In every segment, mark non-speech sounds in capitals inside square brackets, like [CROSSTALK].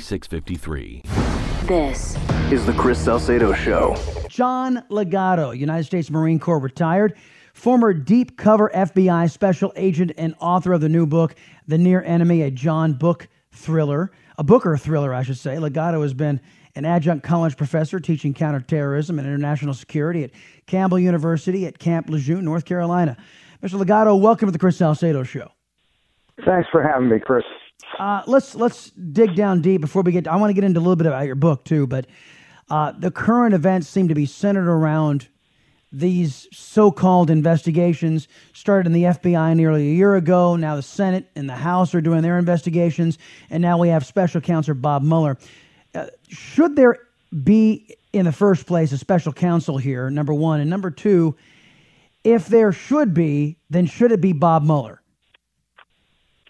653. This is the Chris Salcedo Show. John Ligato, United States Marine Corps retired, former deep cover FBI special agent and author of the new book, The Near Enemy, a John Book thriller, a Booker thriller, I should say. Ligato has been an adjunct college professor teaching counterterrorism and international security at Campbell University at Camp Lejeune, North Carolina. Mr. Ligato, welcome to the Chris Salcedo Show. Thanks for having me, Chris. Uh, let's let's dig down deep before we get. I want to get into a little bit about your book too, but uh, the current events seem to be centered around these so-called investigations. Started in the FBI nearly a year ago. Now the Senate and the House are doing their investigations, and now we have Special Counsel Bob Mueller. Uh, should there be, in the first place, a special counsel here? Number one, and number two, if there should be, then should it be Bob Mueller?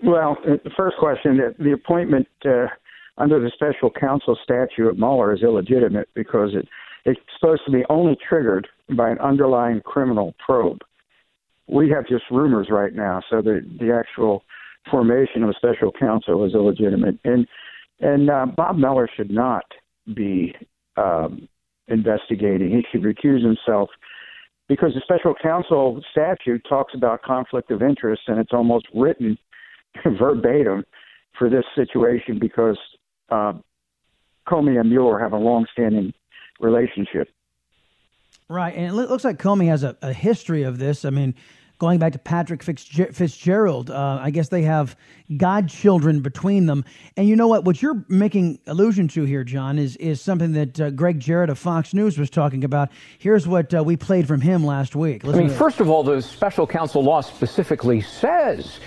Well, uh, the first question the appointment uh, under the special counsel statute at Mueller is illegitimate because it, it's supposed to be only triggered by an underlying criminal probe. We have just rumors right now, so the, the actual formation of a special counsel is illegitimate. And, and uh, Bob Mueller should not be um, investigating. He should recuse himself because the special counsel statute talks about conflict of interest, and it's almost written [LAUGHS] verbatim for this situation because uh, Comey and Mueller have a long-standing relationship. Right, and it looks like Comey has a, a history of this. I mean, going back to Patrick Fitzgerald, uh, I guess they have godchildren between them. And you know what? What you're making allusion to here, John, is is something that uh, Gregg Jarrett of Fox News was talking about. Here's what uh, we played from him last week. Listen I mean, first of all, the special counsel law specifically says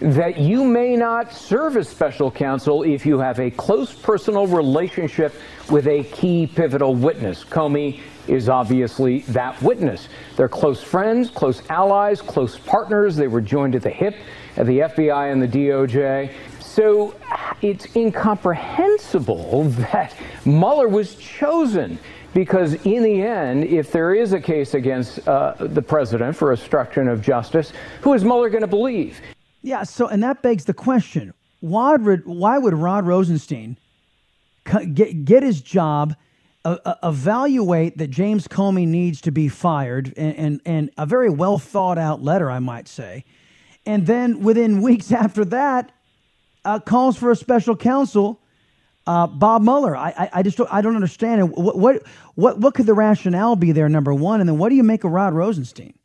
that you may not serve as special counsel if you have a close personal relationship with a key pivotal witness. Comey is obviously that witness. They're close friends, close allies, close partners. They were joined at the hip at the FBI and the DOJ. So it's incomprehensible [LAUGHS] that Mueller was chosen because in the end, if there is a case against uh, the president for obstruction of justice, who is Mueller going to believe? Yeah, so and that begs the question: Why would why would Rod Rosenstein get get his job, uh, evaluate that James Comey needs to be fired, and, and and a very well thought out letter, I might say, and then within [LAUGHS] weeks after that, uh, calls for a special counsel. Uh, Bob Mueller, I, I, I, just don't, I don't understand. What, what what what could the rationale be there? Number one, and then what do you make of Rod Rosenstein?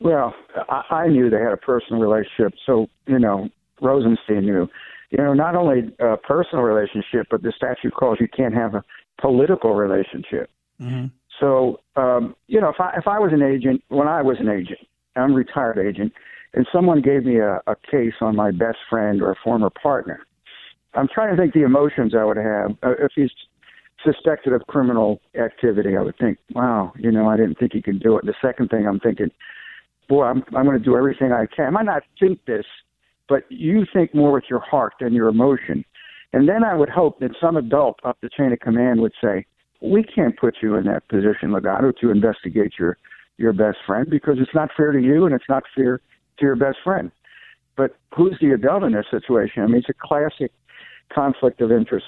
Well, I, I knew they had a personal relationship, so you know Rosenstein knew. You know, not only a personal relationship, but the statute calls you can't have a political relationship. Mm-hmm. So, um, you know, if I if I was an agent, when I was an agent, I'm a retired agent, and someone gave me a, a case on my best friend or a former partner, I'm trying to think the emotions I would have uh, if he's suspected of criminal activity. I would think, wow, you know, I didn't think he could do it. The second thing I'm thinking, boy, I'm I'm going to do everything I can. I might not think this, but you think more with your heart than your emotion. And then I would hope that some adult up the chain of command would say, "We can't put you in that position, Ligato, to investigate your your best friend because it's not fair to you and it's not fair to your best friend." But who's the adult in this situation? I mean, it's a classic conflict of interest.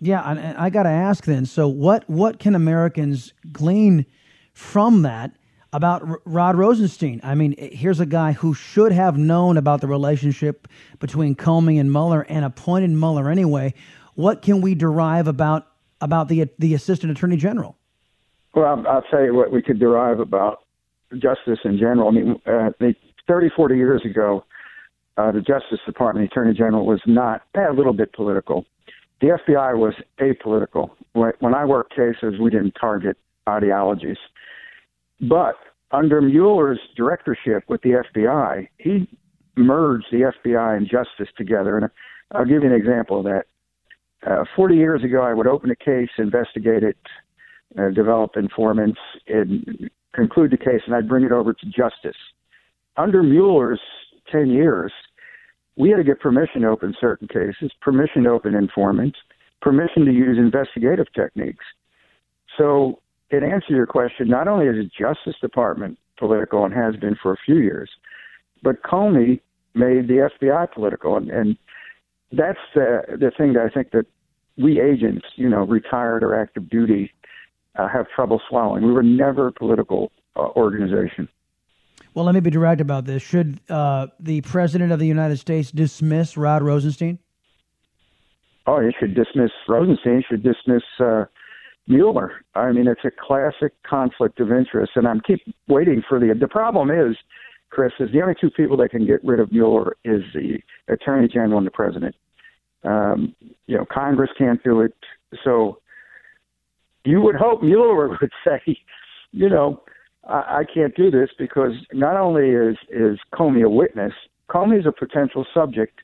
Yeah, and I got to ask then. So, what what can Americans glean from that? About Rod Rosenstein. I mean, here's a guy who should have known about the relationship between Comey and Mueller and appointed Mueller anyway. What can we derive about about the the assistant attorney general? Well, I'll tell you what we could derive about justice in general. I mean, uh, 30, 40 years ago, uh, the Justice Department, the Attorney General, was not a little bit political. The FBI was apolitical. When I worked cases, we didn't target ideologies. But under Mueller's directorship with the FBI, he merged the FBI and justice together. And I'll give you an example of that. Uh, 40 years ago, I would open a case, investigate it, uh, develop informants, and conclude the case, and I'd bring it over to justice. Under Mueller's 10 years, we had to get permission to open certain cases, permission to open informants, permission to use investigative techniques. So, in answer to your question, not only is the Justice Department political and has been for a few years, but Comey made the FBI political, and, and that's the the thing that I think that we agents, you know, retired or active duty, uh, have trouble swallowing. We were never a political uh, organization. Well, let me be direct about this. Should uh, the president of the United States dismiss Rod Rosenstein? Oh, he should dismiss Rosenstein. He should dismiss uh, Mueller. I mean, it's a classic conflict of interest, and I'm keep waiting for the. The problem is, Chris, is the only two people that can get rid of Mueller is the Attorney General and the President. Um, you know, Congress can't do it. So you would hope Mueller [LAUGHS] would say, you know, I, I can't do this because not only is is Comey a witness, Comey is a potential subject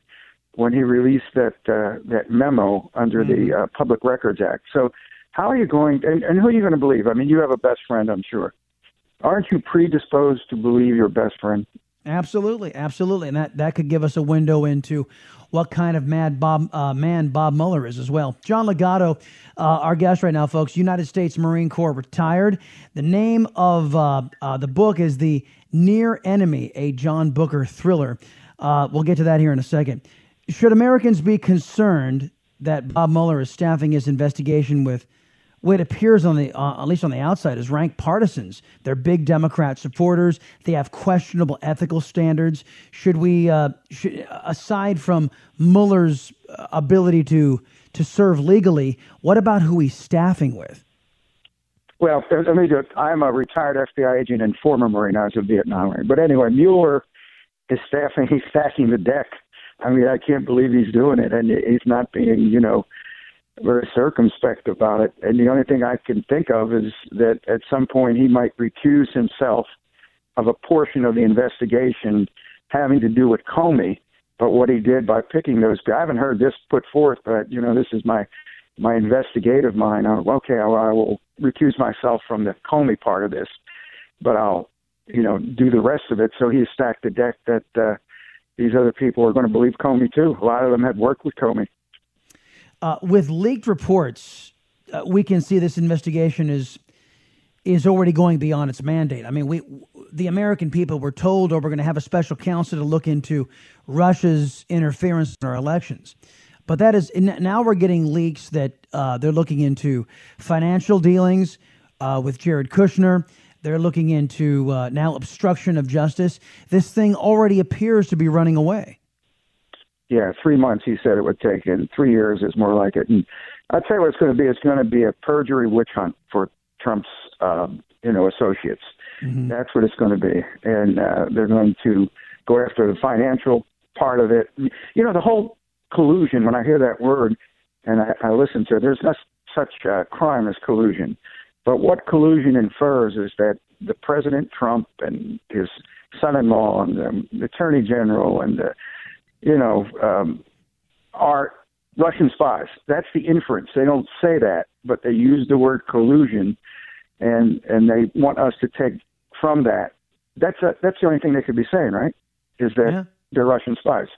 when he released that uh, that memo under mm-hmm. the uh, Public Records Act. So how are you going? And, and who are you going to believe? I mean, you have a best friend, I'm sure. Aren't you predisposed to believe your best friend? Absolutely, absolutely, and that that could give us a window into what kind of mad Bob uh, man Bob Mueller is as well. John Ligato, uh, our guest right now, folks. United States Marine Corps retired. The name of uh, uh the book is the Near Enemy, a John Booker thriller. Uh, we'll get to that here in a second. Should Americans be concerned that Bob Mueller is staffing his investigation with what appears on the uh, at least on the outside is rank partisans. They're big Democrat supporters. They have questionable ethical standards. Should we, uh, should, aside from Mueller's uh, ability to to serve legally, what about who he's staffing with? Well, let me do I'm a retired FBI agent and former Marine. I was a Vietnam Marine. But anyway, Mueller is staffing. He's stacking the deck. I mean, I can't believe he's doing it, and he's not being, you know, very circumspect about it. And the only thing I can think of is that at some point he might recuse himself of a portion of the investigation having to do with Comey. But what he did by picking those, I haven't heard this put forth, but you know, this is my my investigative mind. I'm, okay, I, I will recuse myself from the Comey part of this, but I'll, you know, do the rest of it. So he stacked the deck that uh, these other people are going to believe Comey too. A lot of them had worked with Comey. Uh, with leaked reports, uh, we can see this investigation is is already going beyond its mandate. I mean, we the American people were told, "Oh, we're going to have a special counsel to look into Russia's interference in our elections." But that is now we're getting leaks that uh, they're looking into financial dealings uh, with Jared Kushner. They're looking into uh, now obstruction of justice. This thing already appears to be running away yeah, three months he said it would take, and three years is more like it. And I'll tell you what it's going to be. It's going to be a perjury witch hunt for Trump's, um, you know, associates. Mm-hmm. That's what it's going to be, and uh, they're going to go after the financial part of it. You know, the whole collusion. When I hear that word, and I, I listen to it, there's not such a crime as collusion. But what collusion infers is that the President Trump and his son-in-law and the Attorney General and the you know, um, are Russian spies. That's the inference. They don't say that, but they use the word collusion, and and they want us to take from that. That's a, that's the only thing they could be saying, right? Is that yeah. they're Russian spies.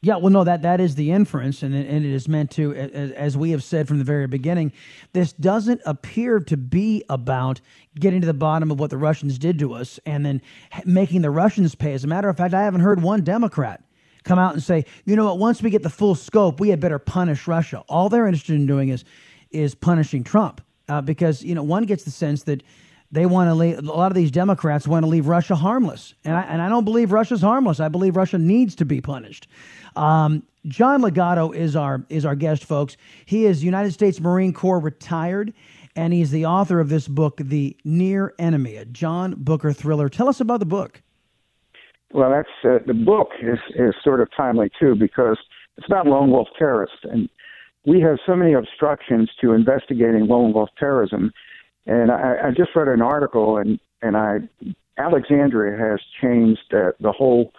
Yeah, well, no, that that is the inference, and it, and it is meant to, as, as, we have said from the very beginning, this doesn't appear to be about getting to the bottom of what the Russians did to us and then making the Russians pay. As a matter of fact, I haven't heard one Democrat come out and say, you know what, once we get the full scope, we had better punish Russia. All they're interested in doing is is punishing Trump, uh, because you know one gets the sense that they want to leave. A lot of these Democrats want to leave Russia harmless, and I and I don't believe Russia's harmless. I believe Russia needs to be punished. Um, John Ligato is our is our guest, folks. He is United States Marine Corps retired, and he's the author of this book, The Near Enemy, a John Booker thriller. Tell us about the book. Well, that's uh, the book is is sort of timely too because it's about lone wolf terrorists, and we have so many obstructions to investigating lone wolf terrorism. And I, I just read an article, and and I Alexandria has changed uh, the whole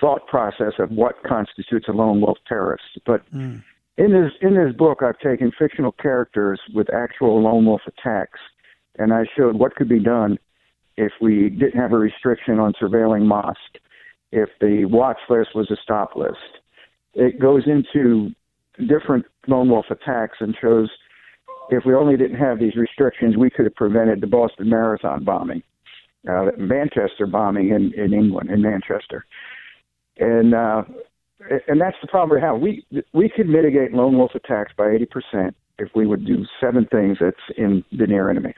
thought process of what constitutes a lone wolf terrorist. But mm. in this in this book, I've taken fictional characters with actual lone wolf attacks, and I showed what could be done if we didn't have a restriction on surveilling mosque, if the watch list was a stop list. It goes into different lone wolf attacks and shows if we only didn't have these restrictions, we could have prevented the Boston Marathon bombing, uh, Manchester bombing in, in England, in Manchester. And uh, and that's the problem we have. We we could mitigate lone wolf attacks by eighty percent if we would do seven things that's in the near enemy.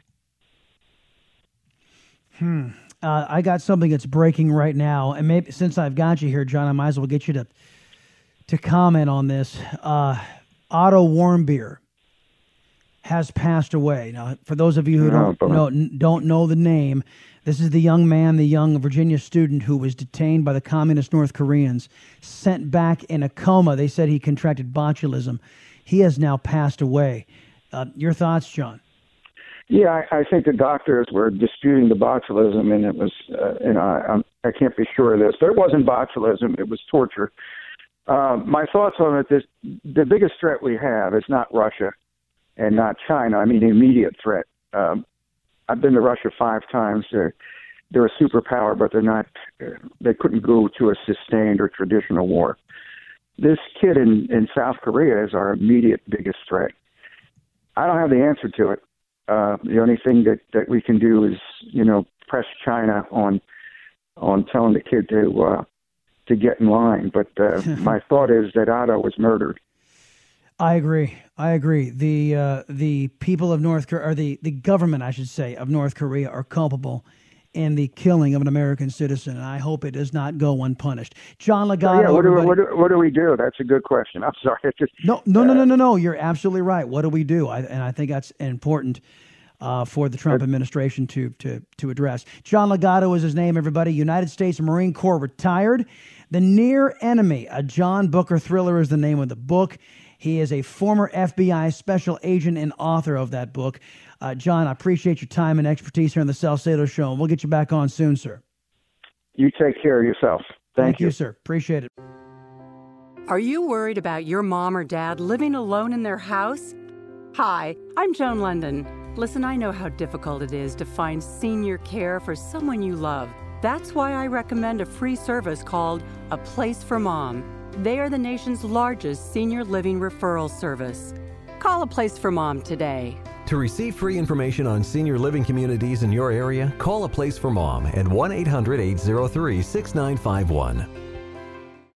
Hmm. Uh, I got something that's breaking right now, and maybe since I've got you here, John, I might as well get you to to comment on this. Uh, Otto Warmbier has passed away. Now, for those of you who don't know, don't know the name, this is the young man, the young Virginia student who was detained by the communist North Koreans, sent back in a coma. They said he contracted botulism. He has now passed away. Uh, your thoughts, John? Yeah, I, I think the doctors were disputing the botulism, and it was, uh, and I, I'm, I can't be sure of this. There wasn't botulism; it was torture. Um, my thoughts on it: this, the biggest threat we have is not Russia, and not China. I mean, the immediate threat. Um, I've been to Russia five times. They're they're a superpower, but they're not. They couldn't go to a sustained or traditional war. This kid in in South Korea is our immediate biggest threat. I don't have the answer to it. Uh, the only thing that that we can do is you know press China on on telling the kid to uh, to get in line. But uh, [LAUGHS] my thought is that Otto was murdered. I agree. I agree. The uh, the people of North Korea, or the, the government, I should say, of North Korea are culpable in the killing of an American citizen. And I hope it does not go unpunished. John Ligato. yeah, what do, what, do, what do we do? That's a good question. I'm [LAUGHS] sorry. Just, no, no, uh, no, no, no, no. You're absolutely right. What do we do? I, and I think that's important. Uh, for the Trump administration to to to address. John Ligato is his name. Everybody, United States Marine Corps retired. The Near Enemy, a John Booker thriller, is the name of the book. He is a former FBI special agent and author of that book. Uh, John, I appreciate your time and expertise here on the Salcedo Show, and we'll get you back on soon, sir. You take care of yourself. Thank, Thank you. you, sir. Appreciate it. Are you worried about your mom or dad living alone in their house? Hi, I'm Joan London. Listen, I know how difficult it is to find senior care for someone you love. That's why I recommend a free service called A Place for Mom. They are the nation's largest senior living referral service. Call a place for mom today. To receive free information on senior living communities in your area, call a place for mom at 1 800 803 6951.